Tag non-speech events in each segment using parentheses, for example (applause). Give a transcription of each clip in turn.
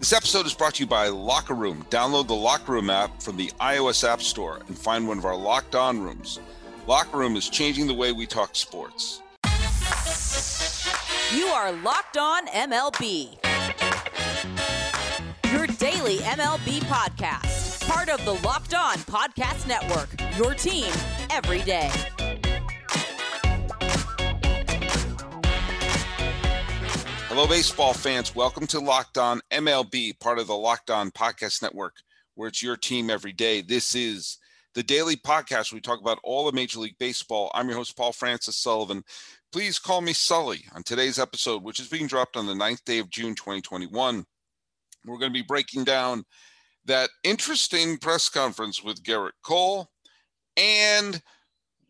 This episode is brought to you by Locker Room. Download the Locker Room app from the iOS App Store and find one of our locked on rooms. Locker Room is changing the way we talk sports. You are Locked On MLB. Your daily MLB podcast. Part of the Locked On Podcast Network. Your team every day. Hello, baseball fans. Welcome to Locked On MLB, part of the Locked On Podcast Network, where it's your team every day. This is the daily podcast. Where we talk about all of Major League Baseball. I'm your host, Paul Francis Sullivan. Please call me Sully on today's episode, which is being dropped on the 9th day of June, 2021. We're going to be breaking down that interesting press conference with Gerrit Cole and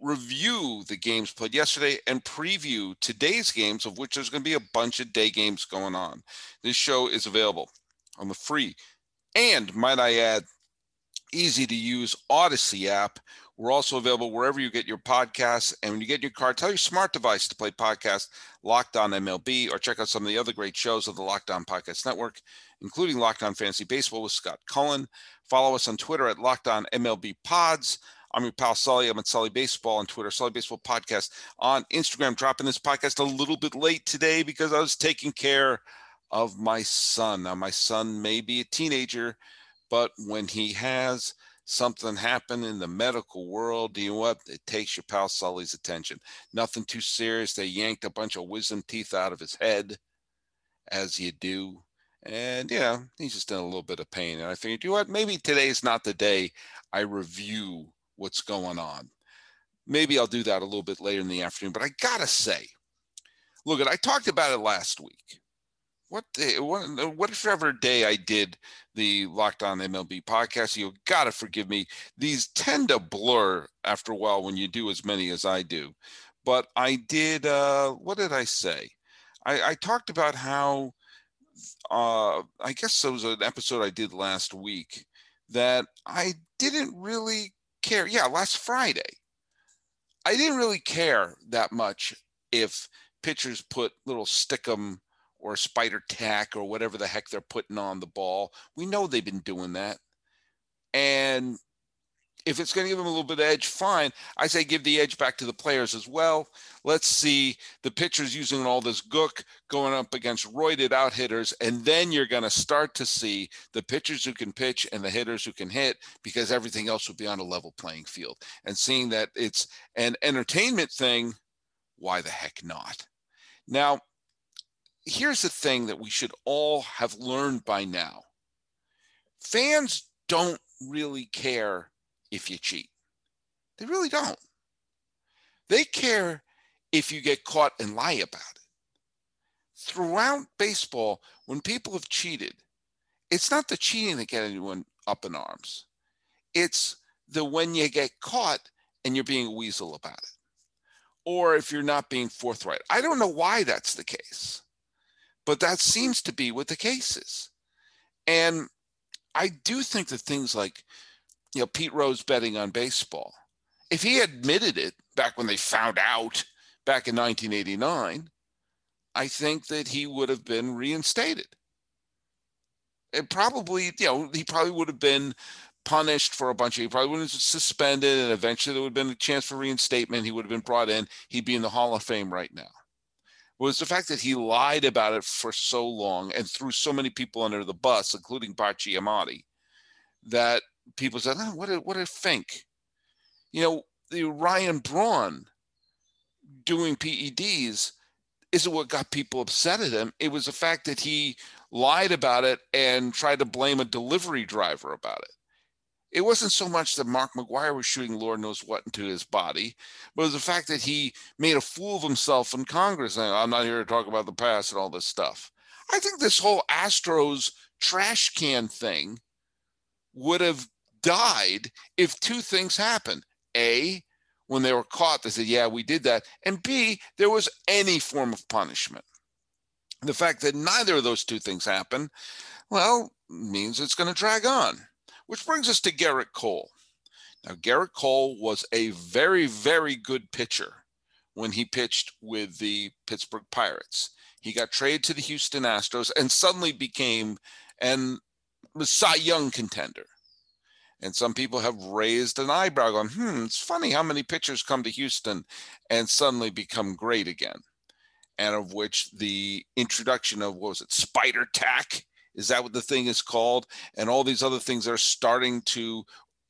review the games played yesterday and preview today's games, of which there's going to be a bunch of day games going on. This show is available on the free and, might I add, easy to use Odyssey app. We're also available wherever you get your podcasts. And when you get your car, tell your smart device to play podcast Locked On MLB or check out some of the other great shows of the Locked On Podcast Network, including Locked On Fantasy Baseball with Scott Cullen. Follow us on Twitter at Locked On MLB Pods. I'm your pal Sully. I'm at Sully Baseball on Twitter, Sully Baseball Podcast on Instagram. Dropping this podcast a little bit late today because I was taking care of my son. Now, my son may be a teenager, but when he has something happen in the medical world, you know what? It takes your pal Sully's attention. Nothing too serious. They yanked a bunch of wisdom teeth out of his head, as you do. And yeah, he's just in a little bit of pain. And I figured, you know what? Maybe today's not the day I review what's going on. Maybe I'll do that a little bit later in the afternoon, but I gotta say, look, at I talked about it last week. What day, what, whatever day I did the Locked On MLB podcast, you gotta forgive me. These tend to blur after a while when you do as many as I do. But I did. Uh, what did I say? I, I talked about how. Uh, I guess it was an episode I did last week that I didn't really care. Yeah, last Friday, I didn't really care that much if pitchers put little stickum or spider tack or whatever the heck they're putting on the ball. We know they've been doing that. And if it's going to give them a little bit of edge, fine. I say give the edge back to the players as well. Let's see the pitchers using all this gook going up against roided out hitters, and then you're going to start to see the pitchers who can pitch and the hitters who can hit because everything else will be on a level playing field. And seeing that it's an entertainment thing, why the heck not? Now, here's the thing that we should all have learned by now fans don't really care if you cheat. They really don't. They care if you get caught and lie about it. Throughout baseball, when people have cheated, it's not the cheating that get anyone up in arms. It's the when you get caught and you're being a weasel about it. Or if you're not being forthright. I don't know why that's the case, but that seems to be what the case is. And I do think that things like you know, Pete Rose betting on baseball. If he admitted it back when they found out back in 1989, I think that he would have been reinstated. It probably, you know, he probably would have been punished for a bunch of, he probably would have been suspended, and eventually there would have been a chance for reinstatement. He would have been brought in. He'd be in the Hall of Fame right now. Was the fact that he lied about it for so long and threw so many people under the bus, including Bart Giamatti, that people said, oh, what a what a fink. You know, the Ryan Braun doing PEDs isn't what got people upset at him. It was the fact that he lied about it and tried to blame a delivery driver about it. It wasn't so much that Mark McGwire was shooting Lord knows what into his body, but it was the fact that he made a fool of himself in Congress. And I'm not here to talk about the past and all this stuff. I think this whole Astros trash can thing would have died if two things happened. A, when they were caught, they said, yeah, we did that. And B, there was any form of punishment. The fact that neither of those two things happen, well, means it's going to drag on. Which brings us to Gerrit Cole. Now, Gerrit Cole was a very, very good pitcher when he pitched with the Pittsburgh Pirates. He got traded to the Houston Astros and suddenly became and Cy Young contender. And some people have raised an eyebrow going, hmm, it's funny how many pitchers come to Houston and suddenly become great again. And of which the introduction of, what was it, spider tack? Is that what the thing is called? And all these other things are starting to,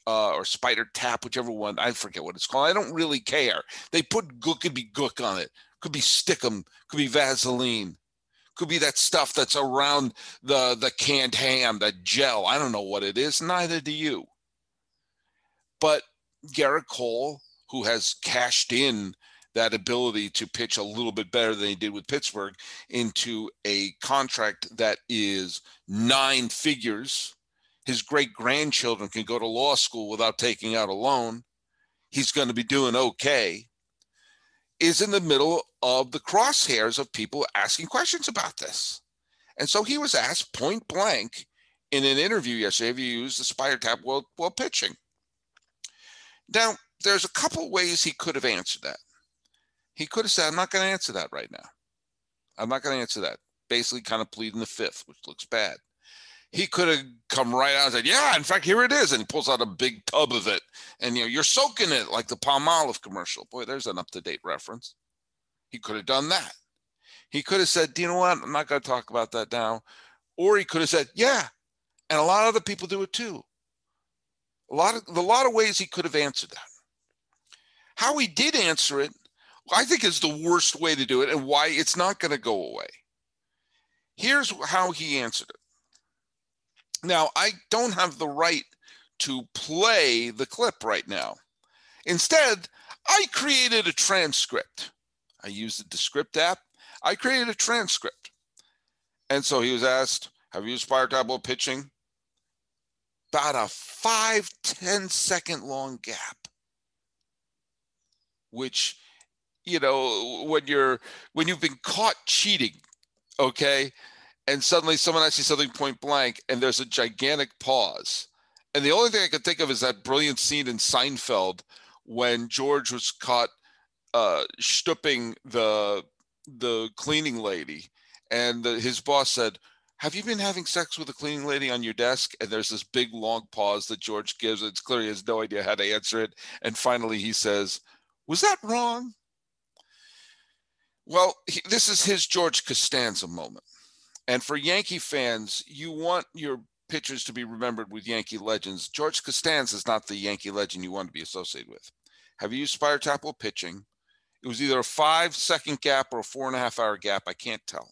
uh, or spider tap, whichever one, I forget what it's called. I don't really care. They put gook, could be gook on it, could be stickum, could be Vaseline could be that stuff that's around the the canned ham, that gel. I don't know what it is. Neither do you. But Gerrit Cole, who has cashed in that ability to pitch a little bit better than he did with Pittsburgh into a contract that is nine figures. His great grandchildren can go to law school without taking out a loan. He's going to be doing okay. Is in the middle of the crosshairs of people asking questions about this. And so he was asked point blank in an interview yesterday have you used the spider tap while, while pitching? Now, there's a couple ways he could have answered that. He could have said, I'm not going to answer that right now. I'm not going to answer that. Basically, kind of pleading the fifth, which looks bad. He could have come right out and said, Yeah, in fact, here it is. And he pulls out a big tub of it. And you know, you're soaking it like the Palmolive commercial. Boy, there's an up-to-date reference. He could have done that. He could have said, Do you know what? I'm not going to talk about that now. Or he could have said, Yeah. And a lot of other people do it too. A lot of a lot of ways he could have answered that. How he did answer it, I think is the worst way to do it and why it's not going to go away. Here's how he answered it. Now, I don't have the right to play the clip right now. Instead, I created a transcript. I used the Descript app. I created a transcript. And so he was asked, Have you used Fire Tableau pitching? About a five ten second long gap, which, you know, when you're, when you've been caught cheating, okay, and suddenly someone asks you something point blank and there's a gigantic pause. And the only thing I can think of is that brilliant scene in Seinfeld when George was caught uh, stooping the the cleaning lady, and the, his boss said, have you been having sex with a cleaning lady on your desk? And there's this big long pause that George gives. It's clear he has no idea how to answer it. And finally he says, Was that wrong? Well, he, this is his George Costanza moment. And for Yankee fans, you want your pitchers to be remembered with Yankee legends. George Costanza is not the Yankee legend you want to be associated with. Have you used Spire while pitching? It was either a five second gap or a four and a half hour gap. I can't tell.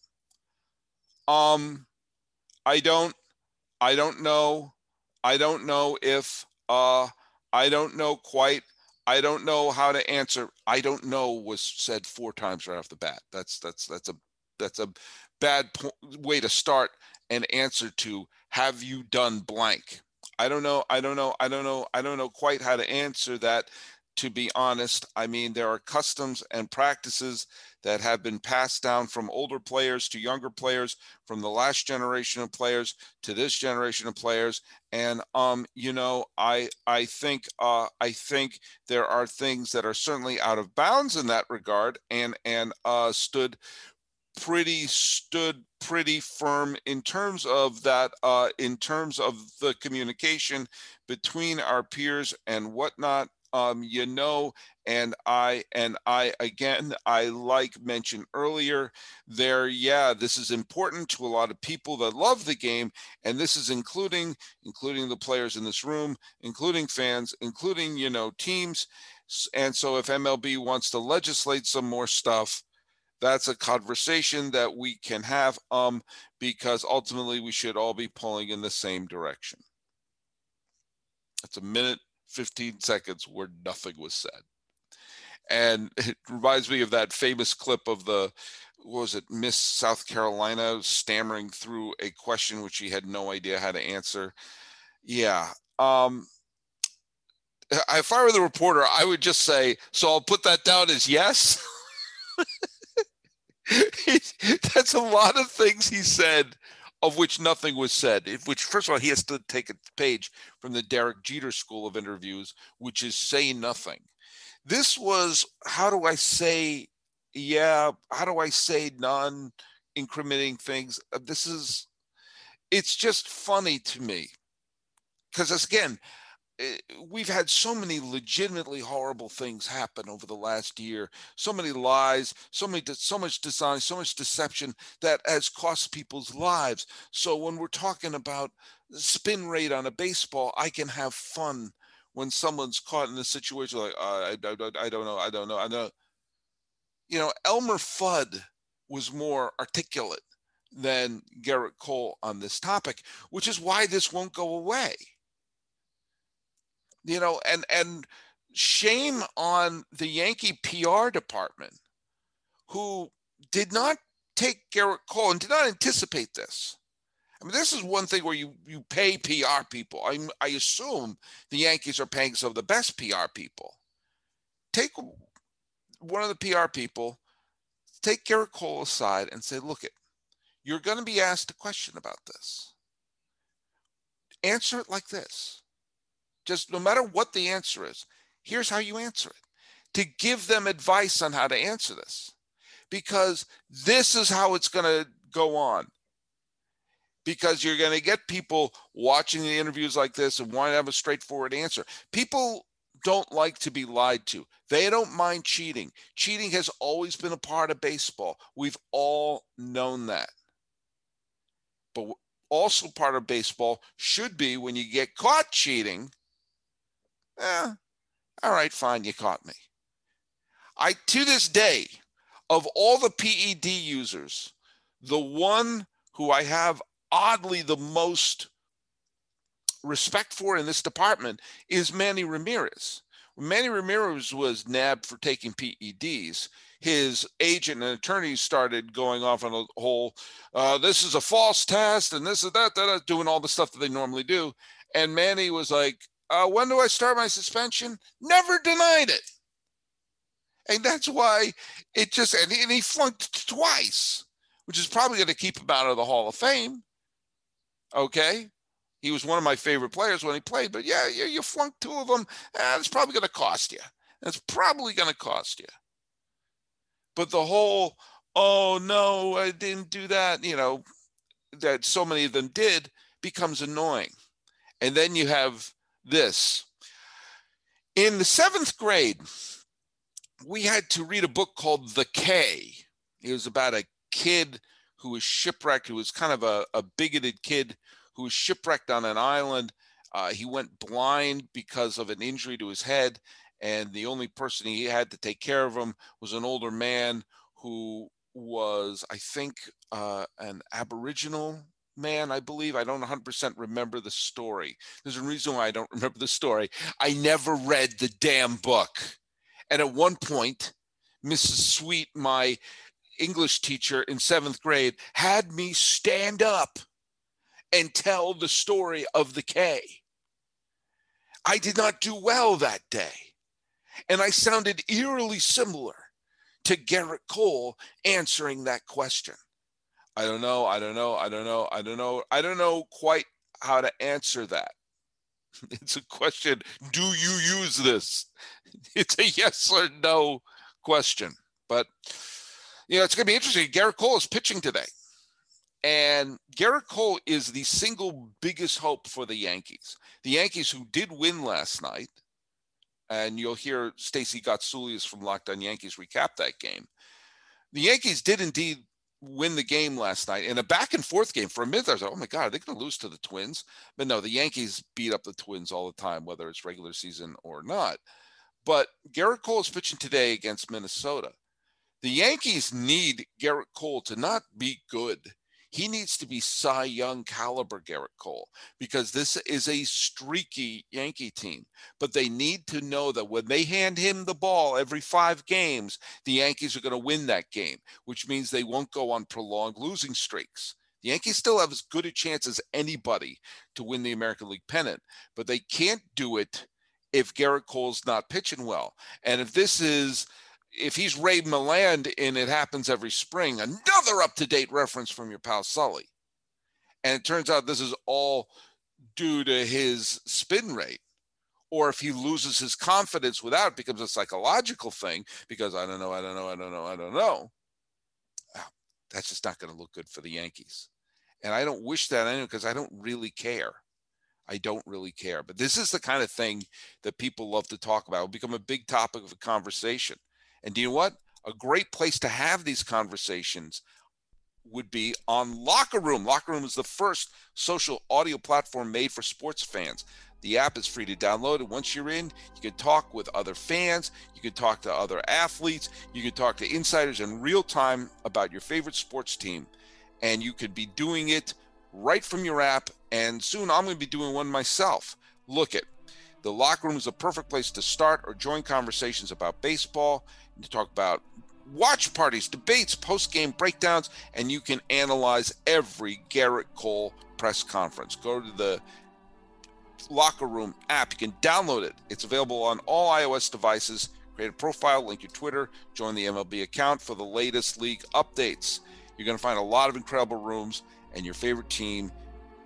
Um, I don't I don't know. I don't know if uh I don't know quite. I don't know how to answer. I don't know was said four times right off the bat. That's that's that's a that's a bad po- way to start an answer to have you done blank. I don't know. I don't know. I don't know. I don't know quite how to answer that to be honest. I mean, there are customs and practices that have been passed down from older players to younger players, from the last generation of players to this generation of players. And um, you know, I I think uh, I think there are things that are certainly out of bounds in that regard, and and uh, stood pretty stood pretty firm in terms of that uh, in terms of the communication between our peers and whatnot um, you know, and I and I again, I like mentioned earlier, there, yeah, this is important to a lot of people that love the game, and this is including including the players in this room, including fans, including you know teams, and so if MLB wants to legislate some more stuff, that's a conversation that we can have um because ultimately we should all be pulling in the same direction. That's a minute 15 seconds where nothing was said. And (laughs) it reminds me of that famous clip of the, was it, Miss South Carolina stammering through a question which she had no idea how to answer. Yeah. Um, (sniffs) if I were the reporter, I would just say, so I'll put that down as yes. (laughs) (laughs) That's a lot of things he said of which nothing was said. Which, first of all, he has to take a page from the Derek Jeter School of Interviews, which is say nothing. This was, how do I say, yeah, how do I say non incriminating things? Uh, this is, it's just funny to me because again we've had so many legitimately horrible things happen over the last year so many lies so many so much design so much deception that has cost people's lives so when we're talking about spin rate on a baseball i can have fun when someone's caught in a situation like uh, I, I, I don't know i don't know i know you know elmer fudd was more articulate than Gerrit Cole on this topic, which is why this won't go away. You know, and and shame on the Yankee PR department who did not take Gerrit Cole and did not anticipate this. I mean, this is one thing where you you pay PR people. I I assume the Yankees are paying some of the best PR people. Take one of the PR people, take Gerrit Cole aside and say, look, it you're going to be asked a question about this. Answer it like this. Just no matter what the answer is, here's how you answer it to give them advice on how to answer this. Because this is how it's going to go on. Because you're going to get people watching the interviews like this and want to have a straightforward answer. People don't like to be lied to. They don't mind cheating. Cheating has always been a part of baseball. We've all known that but also part of baseball should be when you get caught cheating. Eh, all right, fine, you caught me. I to this day, of all the PED users, the one who I have oddly the most respect for in this department is Manny Ramirez. When Manny Ramirez was nabbed for taking PEDs, his agent and attorneys started going off on a whole, uh, this is a false test and this is that, that, doing all the stuff that they normally do. And Manny was like, uh, when do I start my suspension? Never denied it. And that's why it just, and he, flunked twice, which is probably going to keep him out of the Hall of Fame. Okay. He was one of my favorite players when he played, but yeah, you, you flunked two of them. Eh, it's probably going to cost you. It's probably going to cost you. But the whole, oh no, I didn't do that, you know, that so many of them did becomes annoying. And then you have this. In the seventh grade, we had to read a book called The Cay. It was about a kid who was shipwrecked, who was kind of a, a bigoted kid who was shipwrecked on an island. Uh, he went blind because of an injury to his head, and the only person he had to take care of him was an older man who was, I think, uh, an Aboriginal man, I believe. I don't 100% remember the story. There's a reason why I don't (laughs) remember the story. I never read the damn book. And at one point, Mrs. Sweet, my English teacher in seventh grade, had me stand up and tell the story of the Cay. I did not do well that day. And I sounded eerily similar to Gerrit Cole answering that question. I don't know. I don't know. I don't know. I don't know. I don't know quite how to answer that. (laughs) It's a question Do you use this? (laughs) It's a yes or no question. But, you know, it's going to be interesting. Gerrit Cole is pitching today. And Gerrit Cole is the single biggest hope for the Yankees. The Yankees, who did win last night, and you'll hear Stacey Gotsulias from Locked On Yankees recap that game. The Yankees did indeed win the game last night in a back and forth game. For a minute, I was like, oh my God, are they going to lose to the Twins? But no, the Yankees beat up the Twins all the time, whether it's regular season or not. But Gerrit Cole is pitching today against Minnesota. The Yankees need Gerrit Cole to not be good he needs to be Cy Young caliber Gerrit Cole because this is a streaky Yankee team. But they need to know that when they hand him the ball every five games, the Yankees are going to win that game, which means they won't go on prolonged losing streaks. The Yankees still have as good a chance as anybody to win the American League pennant, but they can't do it if Gerrit Cole's not pitching well. And if this is if he's Ray Milland and It Happens Every Spring, another up to date reference from your pal Sully. And it turns out this is all due to his spin rate. Or if he loses his confidence without, it becomes a psychological thing because I don't know, I don't know, I don't know, I don't know. Ah, that's just not going to look good for the Yankees. And I don't wish that anyone because I don't really care. I don't really care. But this is the kind of thing that people love to talk about. It'll become a big topic of conversation. And do you know what? A great place to have these conversations would be on Locker Room. Locker Room is the first social audio platform made for sports fans. The app is free to download, and once you're in, you can talk with other fans, you can talk to other athletes, you can talk to insiders in real time about your favorite sports team. And you could be doing it right from your app. And soon I'm going to be doing one myself. Look it. The locker room is a perfect place to start or join conversations about baseball, and to talk about watch parties, debates, post game breakdowns, and you can analyze every Gerrit Cole press conference. Go to the Locker Room app. You can download it. It's available on all iOS devices. Create a profile, link your Twitter, join the MLB account for the latest league updates. You're going to find a lot of incredible rooms and your favorite team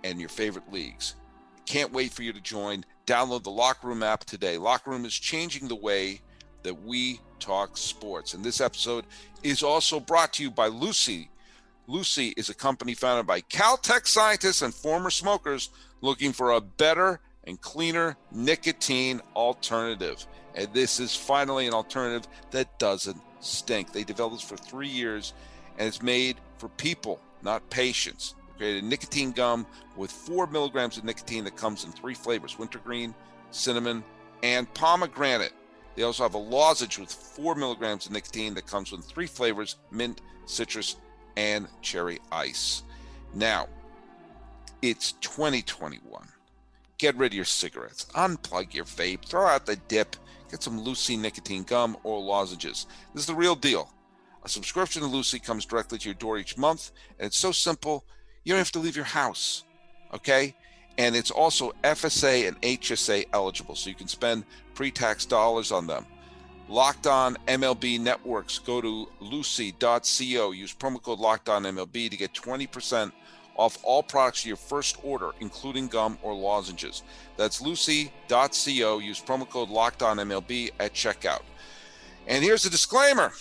and your favorite leagues. Can't wait for you to join. Download the Locker Room app today. Locker Room is changing the way that we talk sports. And this episode is also brought to you by Lucy. Lucy is a company founded by Caltech scientists and former smokers looking for a better and cleaner nicotine alternative. And this is finally an alternative that doesn't stink. They developed this for three years and it's made for people, not patients. They created nicotine gum with four milligrams of nicotine that comes in three flavors wintergreen, cinnamon, and pomegranate. They also have a lozenge with four milligrams of nicotine that comes with three flavors mint, citrus, and cherry ice. Now, it's 2021. Get rid of your cigarettes, unplug your vape, throw out the dip, get some Lucy nicotine gum or lozenges. This is the real deal. A subscription to Lucy comes directly to your door each month, and it's so simple, you don't have to leave your house. Okay? And it's also FSA and HSA eligible, so you can spend pre tax dollars on them. Locked on MLB networks. Go to lucy.co. Use promo code Locked on MLB to get 20% off all products of your first order, including gum or lozenges. That's lucy.co. Use promo code Locked On MLB at checkout. And here's a disclaimer.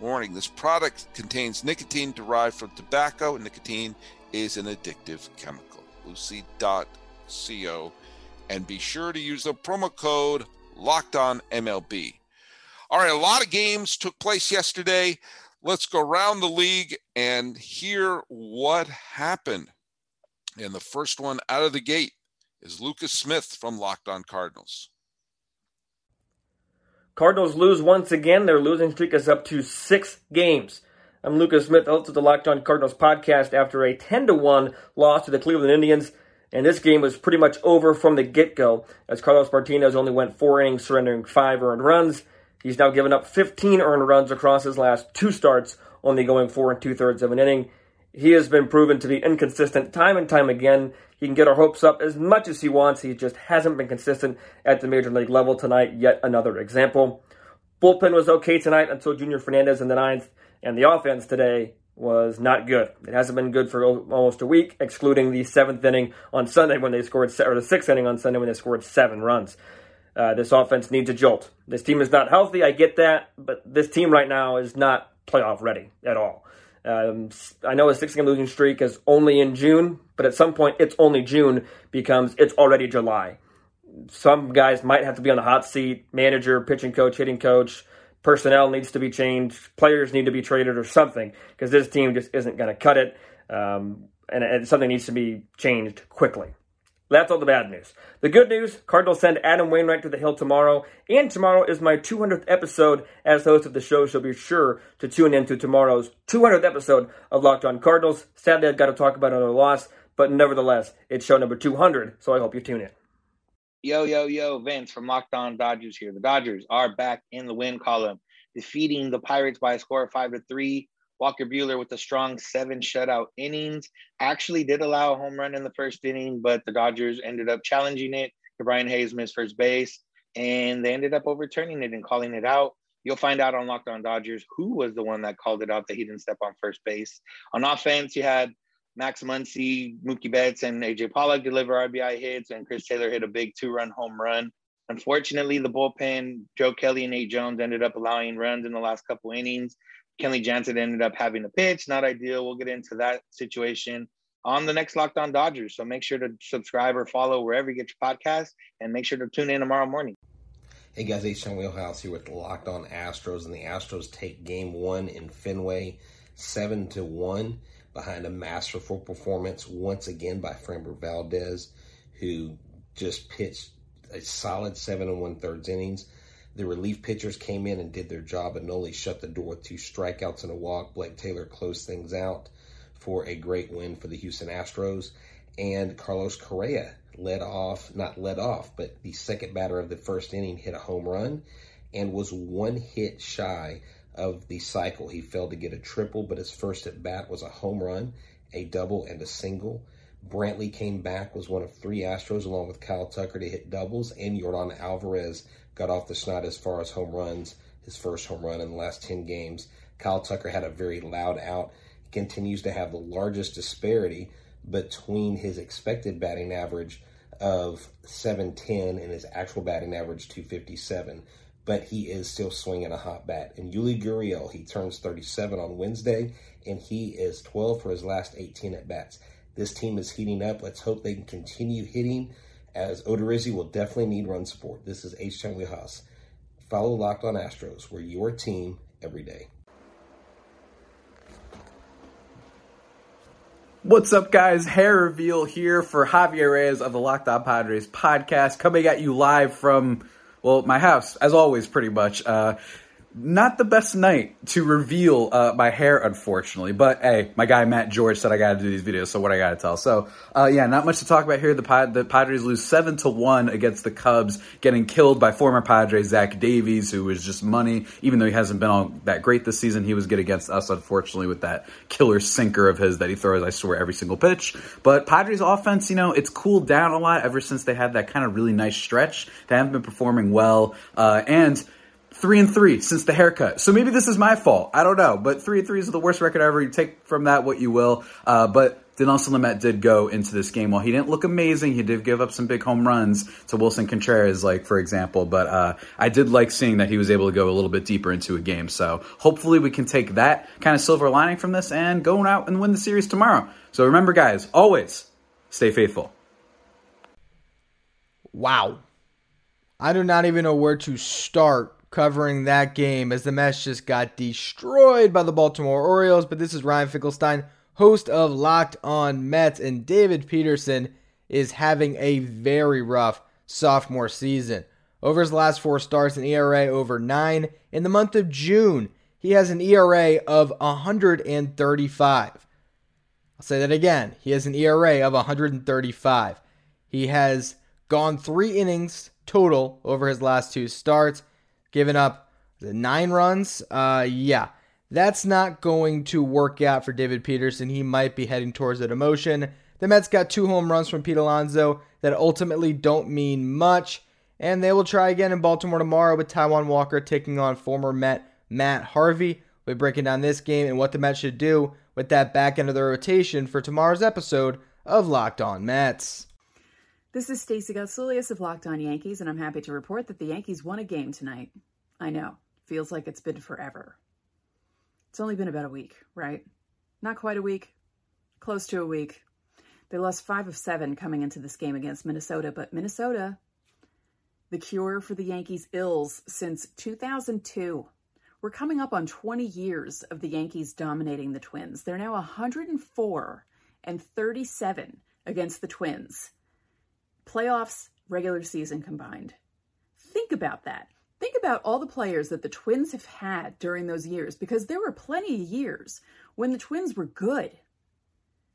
Warning this product contains nicotine derived from tobacco. Nicotine is an addictive chemical. Lucy.co. And be sure to use the promo code Locked On MLB. All right, a lot of games took place yesterday. Let's go around the league and hear what happened. And the first one out of the gate is Lucas Smith from Locked On Cardinals. Cardinals lose once again. Their losing streak is up to six games. I'm Lucas Smith, host of the Locked On Cardinals podcast after a 10 to 1 loss to the Cleveland Indians. And this game was pretty much over from the get go, as Carlos Martinez only went four innings, surrendering five earned runs. He's now given up 15 earned runs across his last two starts, only going four and two thirds of an inning. He has been proven to be inconsistent time and time again. He can get our hopes up as much as he wants. He just hasn't been consistent at the major league level tonight. Yet another example. Bullpen was okay tonight until Junior Fernandez in the ninth, and the offense today was not good. It hasn't been good for almost a week, excluding the seventh inning on Sunday when they scored, or the sixth inning on Sunday when they scored seven runs. Uh, this offense needs a jolt. This team is not healthy. I get that, but this team right now is not playoff ready at all. Um, I know a six game losing streak is only in June, but at some point it's only June becomes it's already July. Some guys might have to be on the hot seat. Manager, pitching coach, hitting coach, personnel needs to be changed. Players need to be traded or something because this team just isn't going to cut it. Um, and, and something needs to be changed quickly. That's all the bad news. The good news Cardinals send Adam Wainwright to the Hill tomorrow, and tomorrow is my 200th episode as host of the show, so be sure to tune in to tomorrow's 200th episode of Locked On Cardinals. Sadly, I've got to talk about another loss, but nevertheless, it's show number 200, so I hope you tune in. Yo, yo, yo, Vince from Locked On Dodgers here. The Dodgers are back in the win column, defeating the Pirates by a score of 5 to 3 Walker Buehler with a strong seven shutout innings. Actually did allow a home run in the first inning, but the Dodgers ended up challenging it. Brian Hayes missed first base, and they ended up overturning it and calling it out. You'll find out on Locked On Dodgers who was the one that called it out that he didn't step on first base. On offense, you had Max Muncy, Mookie Betts, and AJ Pollock deliver RBI hits, and Chris Taylor hit a big two-run home run. Unfortunately, the bullpen, Joe Kelly and Nate Jones ended up allowing runs in the last couple innings. Kenley Jansen ended up having a pitch, not ideal. We'll get into that situation. on the next Locked On Dodgers. So make sure to subscribe or follow wherever you get your podcast and make sure to tune in tomorrow morning. Hey guys, H-Town Wheelhouse here with Locked On Astros, and the Astros take game one in Fenway, seven to one, behind a masterful performance once again by Framber Valdez, who just pitched a solid seven and one thirds innings. The relief pitchers came in and did their job. and only shut the door with two strikeouts and a walk. Blake Taylor closed things out for a great win for the Houston Astros. And Carlos Correa led off, not led off, but the second batter of the first inning hit a home run and was one hit shy of the cycle. He failed to get a triple, but his first at bat was a home run, a double, and a single. Brantley came back, was one of three Astros, along with Kyle Tucker, to hit doubles, and Yordan Alvarez got off the snot as far as home runs, his first home run in the last 10 games. Kyle Tucker had a very loud out. He continues to have the largest disparity between his expected batting average of 710 and his actual batting average 257 but he is still swinging a hot bat. And Yuli Gurriel, he turns 37 on Wednesday, and he is 12 for his last 18 at bats. This team is heating up. Let's hope they can continue hitting, as Odorizzi will definitely need run support. This is H. Town Haas. Follow Locked on Astros. We're your team every day. What's up, guys? Hair reveal here for Javier Reyes of the Locked On Padres podcast, coming at you live from, well, my house, as always, pretty much. Uh, not the best night to reveal uh, my hair, unfortunately. But hey, my guy Matt George said I got to do these videos, so what I got to tell. So uh, yeah, not much to talk about here. The, Pad- the Padres lose seven to one against the Cubs, getting killed by former Padre Zach Davies, who was just money. Even though he hasn't been all that great this season, he was good against us, unfortunately, with that killer sinker of his that he throws. I swear every single pitch. But Padres offense, you know, it's cooled down a lot ever since they had that kind of really nice stretch. They haven't been performing well, uh, and three and three since the haircut. So maybe this is my fault. I don't know. But three and three is the worst record ever. You take from that what you will. Uh, but Dinelson Lamet did go into this game. While he didn't look amazing, he did give up some big home runs to Willson Contreras, like for example. But uh, I did like seeing that he was able to go a little bit deeper into a game. So hopefully we can take that kind of silver lining from this and go out and win the series tomorrow. So remember, guys, always stay faithful. Wow. I do not even know where to start covering that game as the Mets just got destroyed by the Baltimore Orioles. But this is Ryan Finkelstein, host of Locked On Mets, and David Peterson is having a very rough sophomore season. Over his last four starts, an ERA over nine. In the month of June, he has an ERA of 135. I'll say that again. He has an ERA of 135. He has gone three innings total over his last two starts giving up the nine runs. Uh, yeah, that's not going to work out for David Peterson. He might be heading towards a demotion. The Mets got two home runs from Pete Alonso that ultimately don't mean much, and they will try again in Baltimore tomorrow with Taijuan Walker taking on former Met Matt Harvey. We'll be breaking down this game and what the Mets should do with that back end of the rotation for tomorrow's episode of Locked On Mets. This is Stacey Gotsulias of Locked On Yankees, and I'm happy to report that the Yankees won a game tonight. I know, feels like it's been forever. It's only been about a week, right? Not quite a week, close to a week. They lost five of seven coming into this game against Minnesota, but Minnesota, the cure for the Yankees' ills since 2002. We're coming up on 20 years of the Yankees dominating the Twins. They're now 104 and 37 against the Twins playoffs, regular season combined. Think about that. Think about all the players that the Twins have had during those years because there were plenty of years when the Twins were good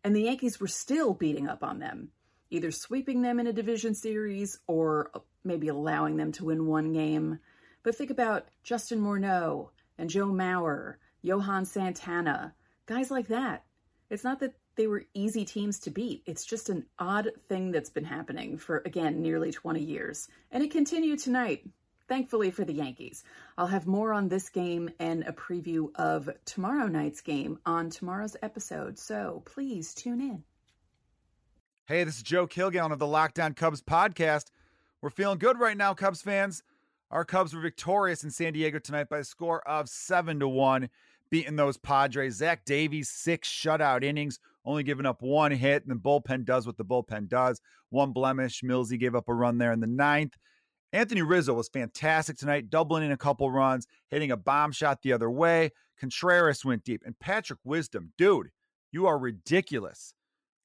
and the Yankees were still beating up on them, either sweeping them in a division series or maybe allowing them to win one game. But think about Justin Morneau and Joe Mauer, Johan Santana, guys like that. It's not that they were easy teams to beat. It's just an odd thing that's been happening for, again, nearly 20 years. And it continued tonight, thankfully for the Yankees. I'll have more on this game and a preview of tomorrow night's game on tomorrow's episode. So please tune in. Hey, this is Joe Kilgallen of the Locked On Cubs podcast. We're feeling good right now, Cubs fans. Our Cubs were victorious in San Diego tonight by a score of 7 to 1, beating those Padres. Zach Davies, six shutout innings only giving up one hit, and the bullpen does what the bullpen does. One blemish. Millsy gave up a run there in the ninth. Anthony Rizzo was fantastic tonight, doubling in a couple runs, hitting a bomb shot the other way. Contreras went deep. And Patrick Wisdom, dude, you are ridiculous.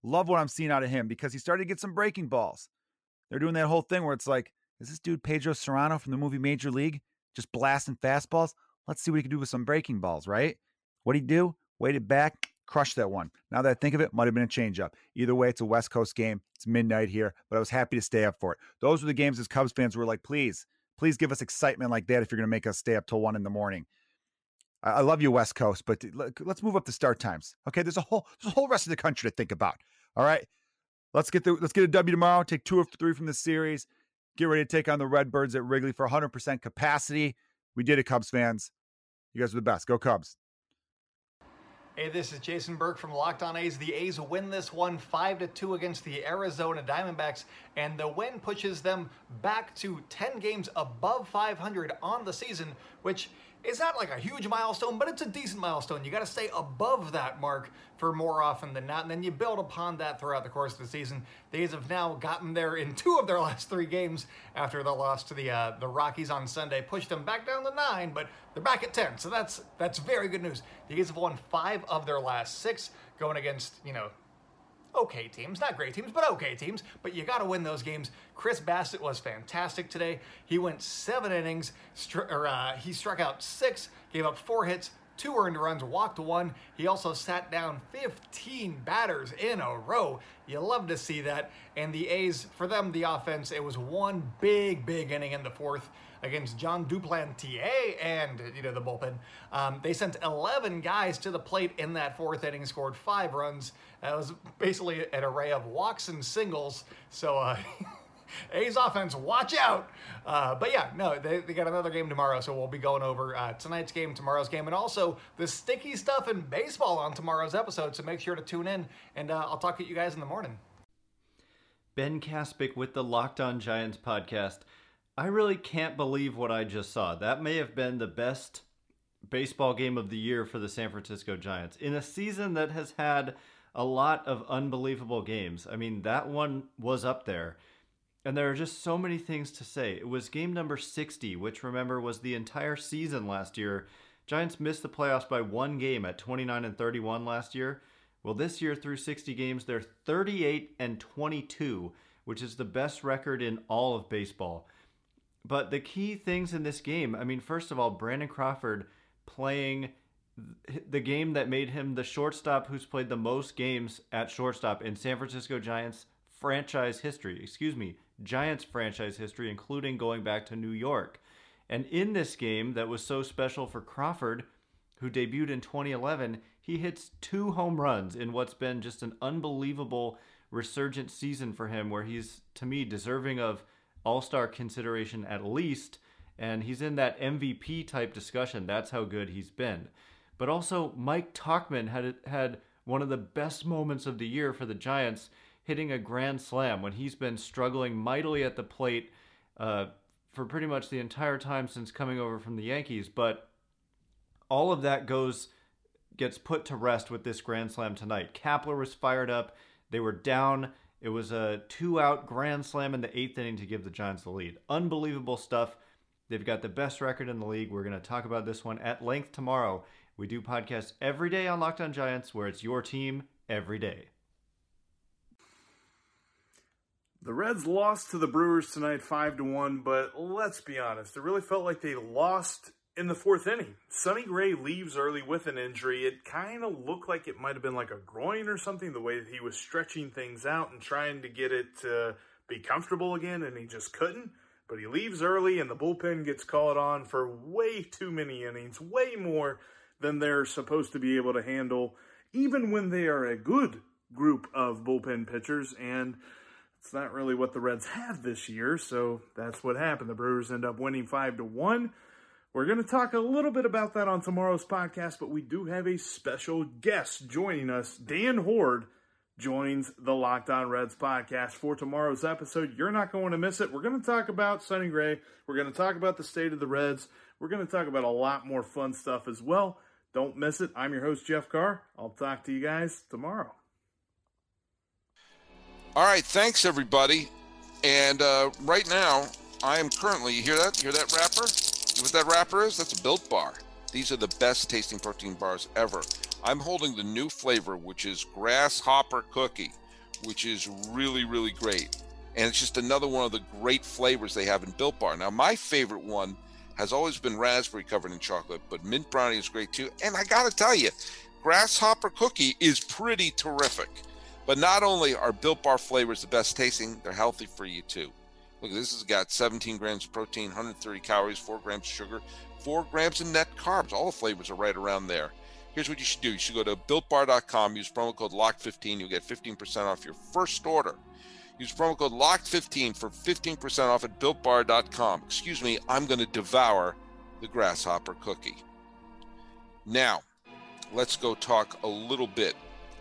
Love what I'm seeing out of him because he started to get some breaking balls. They're doing that whole thing where it's like, is this dude Pedro Cerrano from the movie Major League just blasting fastballs? Let's see what he can do with some breaking balls, right? What'd he do? Waited back, crushed that one. Now that I think of it, might have been a changeup. Either way, it's a West Coast game. It's midnight here, but I was happy to stay up for it. Those were the games as Cubs fans were like, please, please give us excitement like that if you're going to make us stay up till one in the morning. I, I love you, West Coast, but let's move up the start times. Okay, there's a whole there's a whole rest of the country to think about. All right, let's get the let's get a W tomorrow. Take two of three from the series. Get ready to take on the Redbirds at Wrigley for 100% capacity. We did it, Cubs fans. You guys are the best. Go Cubs. Hey, this is Jason Burke from Locked On A's. The A's win this one 5 to 2 against the Arizona Diamondbacks, and the win pushes them back to 10 games above 500 on the season, which it's not like a huge milestone, but it's a decent milestone. You got to stay above that mark for more often than not, and then you build upon that throughout the course of the season. The A's have now gotten there in two of their (laughs) last three games after the loss to the uh, the Rockies on Sunday, pushed them back down to nine, but they're back at ten, so that's that's very good news. The A's have won five of their last six, going against you know okay teams, not great teams, but okay teams. But you got to win those games. Chris Bassitt was fantastic today. He went seven innings, or uh, he struck out six, gave up four hits, two earned runs, walked one. He also sat down 15 batters in a row. You love to see that. And the A's, for them, the offense, it was one big, big inning in the fourth against Jon Duplantier and you know the bullpen. Um, they sent 11 guys to the plate in that fourth inning, scored five runs. That was basically an array of walks and singles. So. Uh, (laughs) A's offense, watch out. Uh, but yeah, no, they, they got another game tomorrow, so we'll be going over uh, tonight's game, tomorrow's game, and also the sticky stuff in baseball on tomorrow's episode. So make sure to tune in, and uh, I'll talk to you guys in the morning. Ben Kaspick with the Locked On Giants podcast. I really can't believe what I just saw. That may have been the best baseball game of the year for the San Francisco Giants in a season that has had a lot of unbelievable games. I mean, that one was up there. And there are just so many things to say. It was game number 60, which remember was the entire season last year. Giants missed the playoffs by one game at 29 and 31 last year. Well, this year through 60 games, they're 38 and 22, which is the best record in all of baseball. But the key things in this game, I mean, first of all, Brandon Crawford playing the game that made him the shortstop who's played the most games at shortstop in San Francisco Giants franchise history. Excuse me, Giants franchise history, including going back to New York. And in this game that was so special for Crawford, who debuted in 2011, he hits two home runs in what's been just an unbelievable resurgent season for him, where he's, to me, deserving of all star consideration at least. And he's in that MVP type discussion. That's how good he's been. But also, Mike Tauchman had had one of the best moments of the year for the Giants, hitting a grand slam when he's been struggling mightily at the plate uh, for pretty much the entire time since coming over from the Yankees. But all of that goes gets put to rest with this grand slam tonight. Kapler was fired up. They were down. It was a two out grand slam in the eighth inning to give the Giants the lead. Unbelievable stuff. They've got the best record in the league. We're going to talk about this one at length tomorrow we do podcasts every day on Locked On Giants, where it's your team every day. The Reds lost to the Brewers tonight, five to one. But let's be honest, it really felt like they lost in the fourth inning. Sonny Gray leaves early with an injury. It kind of looked like it might have been like a groin or something. The way that he was stretching things out and trying to get it to be comfortable again, and he just couldn't. But he leaves early, and the bullpen gets called on for way too many innings, way more than they're supposed to be able to handle, even when they are a good group of bullpen pitchers. And it's not really what the Reds have this year, so that's what happened. The Brewers end up winning 5 to 1. We're going to talk a little bit about that on tomorrow's podcast, but we do have a special guest joining us. Dan Hoard joins the Locked On Reds podcast for tomorrow's episode. You're not going to miss it. We're going to talk about Sonny Gray. We're going to talk about the state of the Reds. We're going to talk about a lot more fun stuff as well. Don't miss it. I'm your host, Jeff Carr. I'll talk to you guys tomorrow. All right, thanks everybody. And uh, right now, I am currently. You hear that? You hear that wrapper? What that wrapper is? That's a Built Bar. These are the best tasting protein bars ever. I'm holding the new flavor, which is grasshopper cookie, which is really, really great. And it's just another one of the great flavors they have in Built Bar. Now, my favorite one has always been raspberry covered in chocolate, but mint brownie is great too. And I got to tell you, grasshopper cookie is pretty terrific. But not only are Built Bar flavors the best tasting, they're healthy for you too. Look, this has got 17 grams of protein, 130 calories, 4 grams of sugar, 4 grams of net carbs. All the flavors are right around there. Here's what you should do. You should go to builtbar.com, use promo code LOCK15. You'll get 15% off your first order. Use promo code LOCK15 for 15% off at builtbar.com. Excuse me, I'm going to devour the grasshopper cookie. Now, let's go talk a little bit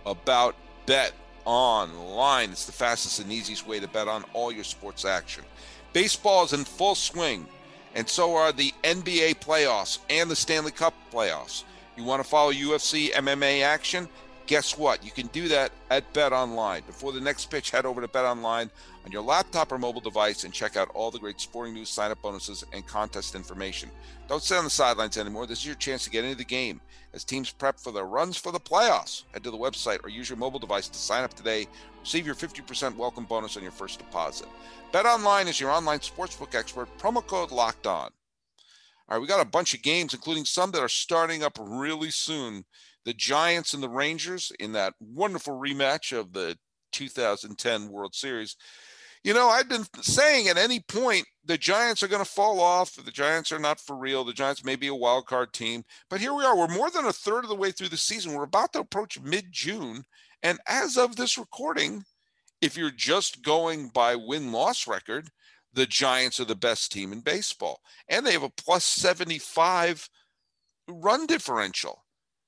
about Bet Online. It's the fastest and easiest way to bet on all your sports action. Baseball is in full swing, and so are the NBA playoffs and the Stanley Cup playoffs. You want to follow UFC MMA action? Guess what? You can do that at Bet Online. Before the next pitch, head over to Bet Online on your laptop or mobile device and check out all the great sporting news, sign up bonuses, and contest information. Don't sit on the sidelines anymore. This is your chance to get into the game as teams prep for their runs for the playoffs. Head to the website or use your mobile device to sign up today. Receive your 50% welcome bonus on your first deposit. Bet Online is your online sportsbook expert. Promo code locked on. All right, we got a bunch of games, including some that are starting up really soon. The Giants and the Rangers in that wonderful rematch of the 2010 World Series. You know, I've been saying at any point the Giants are going to fall off. The Giants are not for real. The Giants may be a wild card team, but here we are. We're more than a third of the way through the season. We're about to approach mid June. And as of this recording, if you're just going by win loss record, the Giants are the best team in baseball. And they have a plus 75 run differential,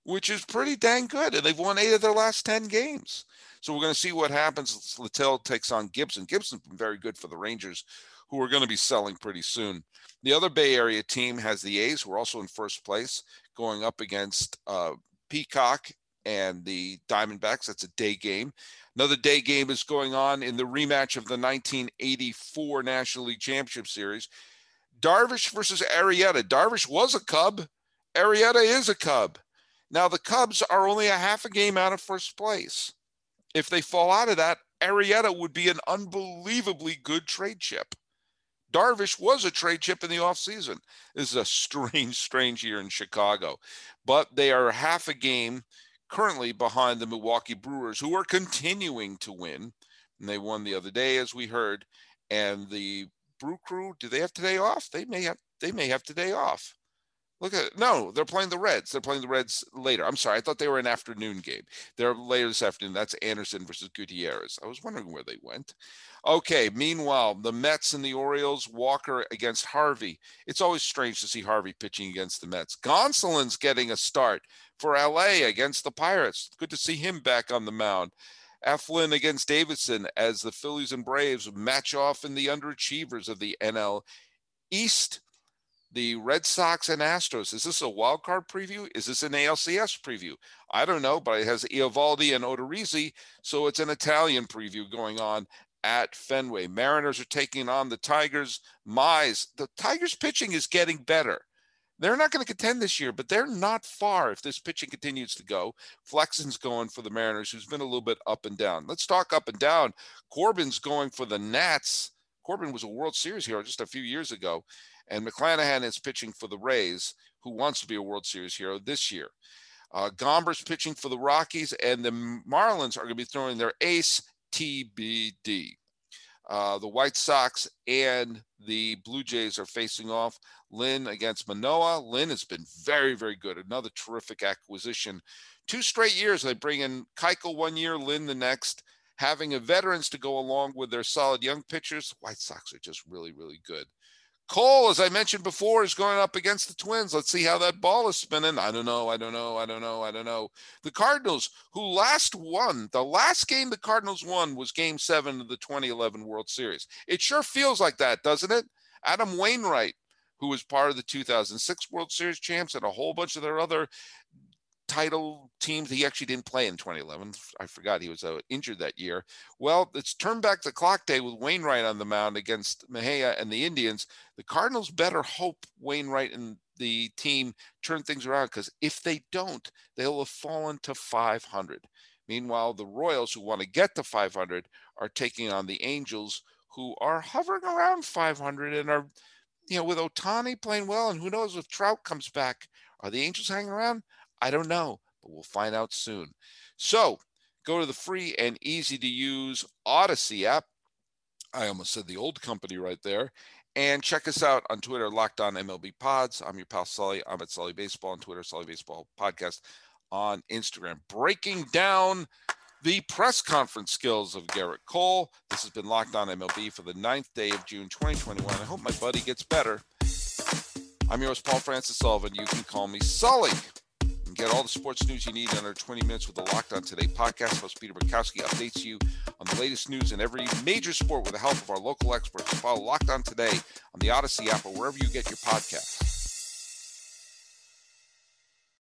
which is pretty dang good. And they've won eight of their last 10 games. So we're going to see what happens. Littell takes on Gibson. Gibson's been very good for the Rangers, who are going to be selling pretty soon. The other Bay Area team has the A's, who are also in first place, going up against uh, Peacock and the Diamondbacks. That's a day game. Another day game is going on in the rematch of the 1984 National League Championship Series. Darvish versus Arrieta. Darvish was a Cub. Arrieta is a Cub. Now, the Cubs are only a half a game out of first place. If they fall out of that, Arrieta would be an unbelievably good trade chip. Darvish was a trade chip in the offseason. This is a (laughs) strange, strange year in Chicago. But they are half a game currently behind the Milwaukee Brewers, who are continuing to win. And they won the other day, as we heard. And the Brew Crew, do they have today off? They may have. They may have today off. Look at. No, they're playing the Reds. They're playing the Reds later. I'm sorry. I thought they were an afternoon game. They're later this afternoon. That's Anderson versus Gutierrez. I was wondering where they went. Okay. Meanwhile, the Mets and the Orioles, Walker against Harvey. It's always strange to see Harvey pitching against the Mets. Gonsolin's getting a start for LA against the Pirates. Good to see him back on the mound. Eflin against Davidson as the Phillies and Braves match off in the underachievers of the NL East. The Red Sox and Astros. Is this a wild card preview? Is this an ALCS preview? I don't know, but it has Eovaldi and Odorizzi, so it's an Italian preview going on at Fenway. Mariners are taking on the Tigers. Mize, the Tigers pitching is getting better. They're not going to contend this year, but they're not far if this pitching continues to go. Flexen's going for the Mariners, who's been a little bit up and down. Let's talk up and down. Corbin's going for the Nats. Corbin was a World Series hero just a few years ago. And McClanahan is pitching for the Rays, who wants to be a World Series hero this year. Uh, Gomber's pitching for the Rockies, and the Marlins are going to be throwing their ace TBD. Uh, the White Sox and the Blue Jays are facing off. Lynn against Manoah. Lynn has been very, very good. Another terrific acquisition. Two straight years, they bring in Keuchel one year, Lynn the next. Having a veterans to go along with their solid young pitchers, White Sox are just really, really good. Cole, as I mentioned before, is going up against the Twins. Let's see how that ball is spinning. I don't know. I don't know. I don't know. I don't know. The Cardinals, who last won, the last game the Cardinals won was game seven of the 2011 World Series. It sure feels like that, doesn't it? Adam Wainwright, who was part of the 2006 World Series champs and a whole bunch of their other title teams. He actually didn't play in 2011. I forgot he was uh, injured that year. Well, it's turn back the clock day with Wainwright on the mound against Mejia and the Indians. The Cardinals better hope Wainwright and the team turn things around because if they don't, they'll have fallen to 500. Meanwhile, the Royals, who want to get to 500, are taking on the Angels, who are hovering around 500 and are, you know, with Ohtani playing well, and who knows if Trout comes back, are the Angels hanging around? I don't know, but we'll find out soon. So go to the free and easy to use Audacy app. I almost said the old company right there. And check us out on Twitter, Locked On MLB Pods. I'm your pal Sully. I'm at Sully Baseball on Twitter, Sully Baseball Podcast on Instagram. Breaking down the press conference skills of Gerrit Cole. This has been Locked On MLB for the ninth day of June 2021. I hope my buddy gets better. I'm yours, Paul Francis Sullivan. You can call me Sully. And get all the sports news you need under 20 minutes with the Locked On Today podcast. Host Peter Bukowski updates you on the latest news in every major sport with the help of our local experts. Follow Locked On Today on the Audacy app or wherever you get your podcasts.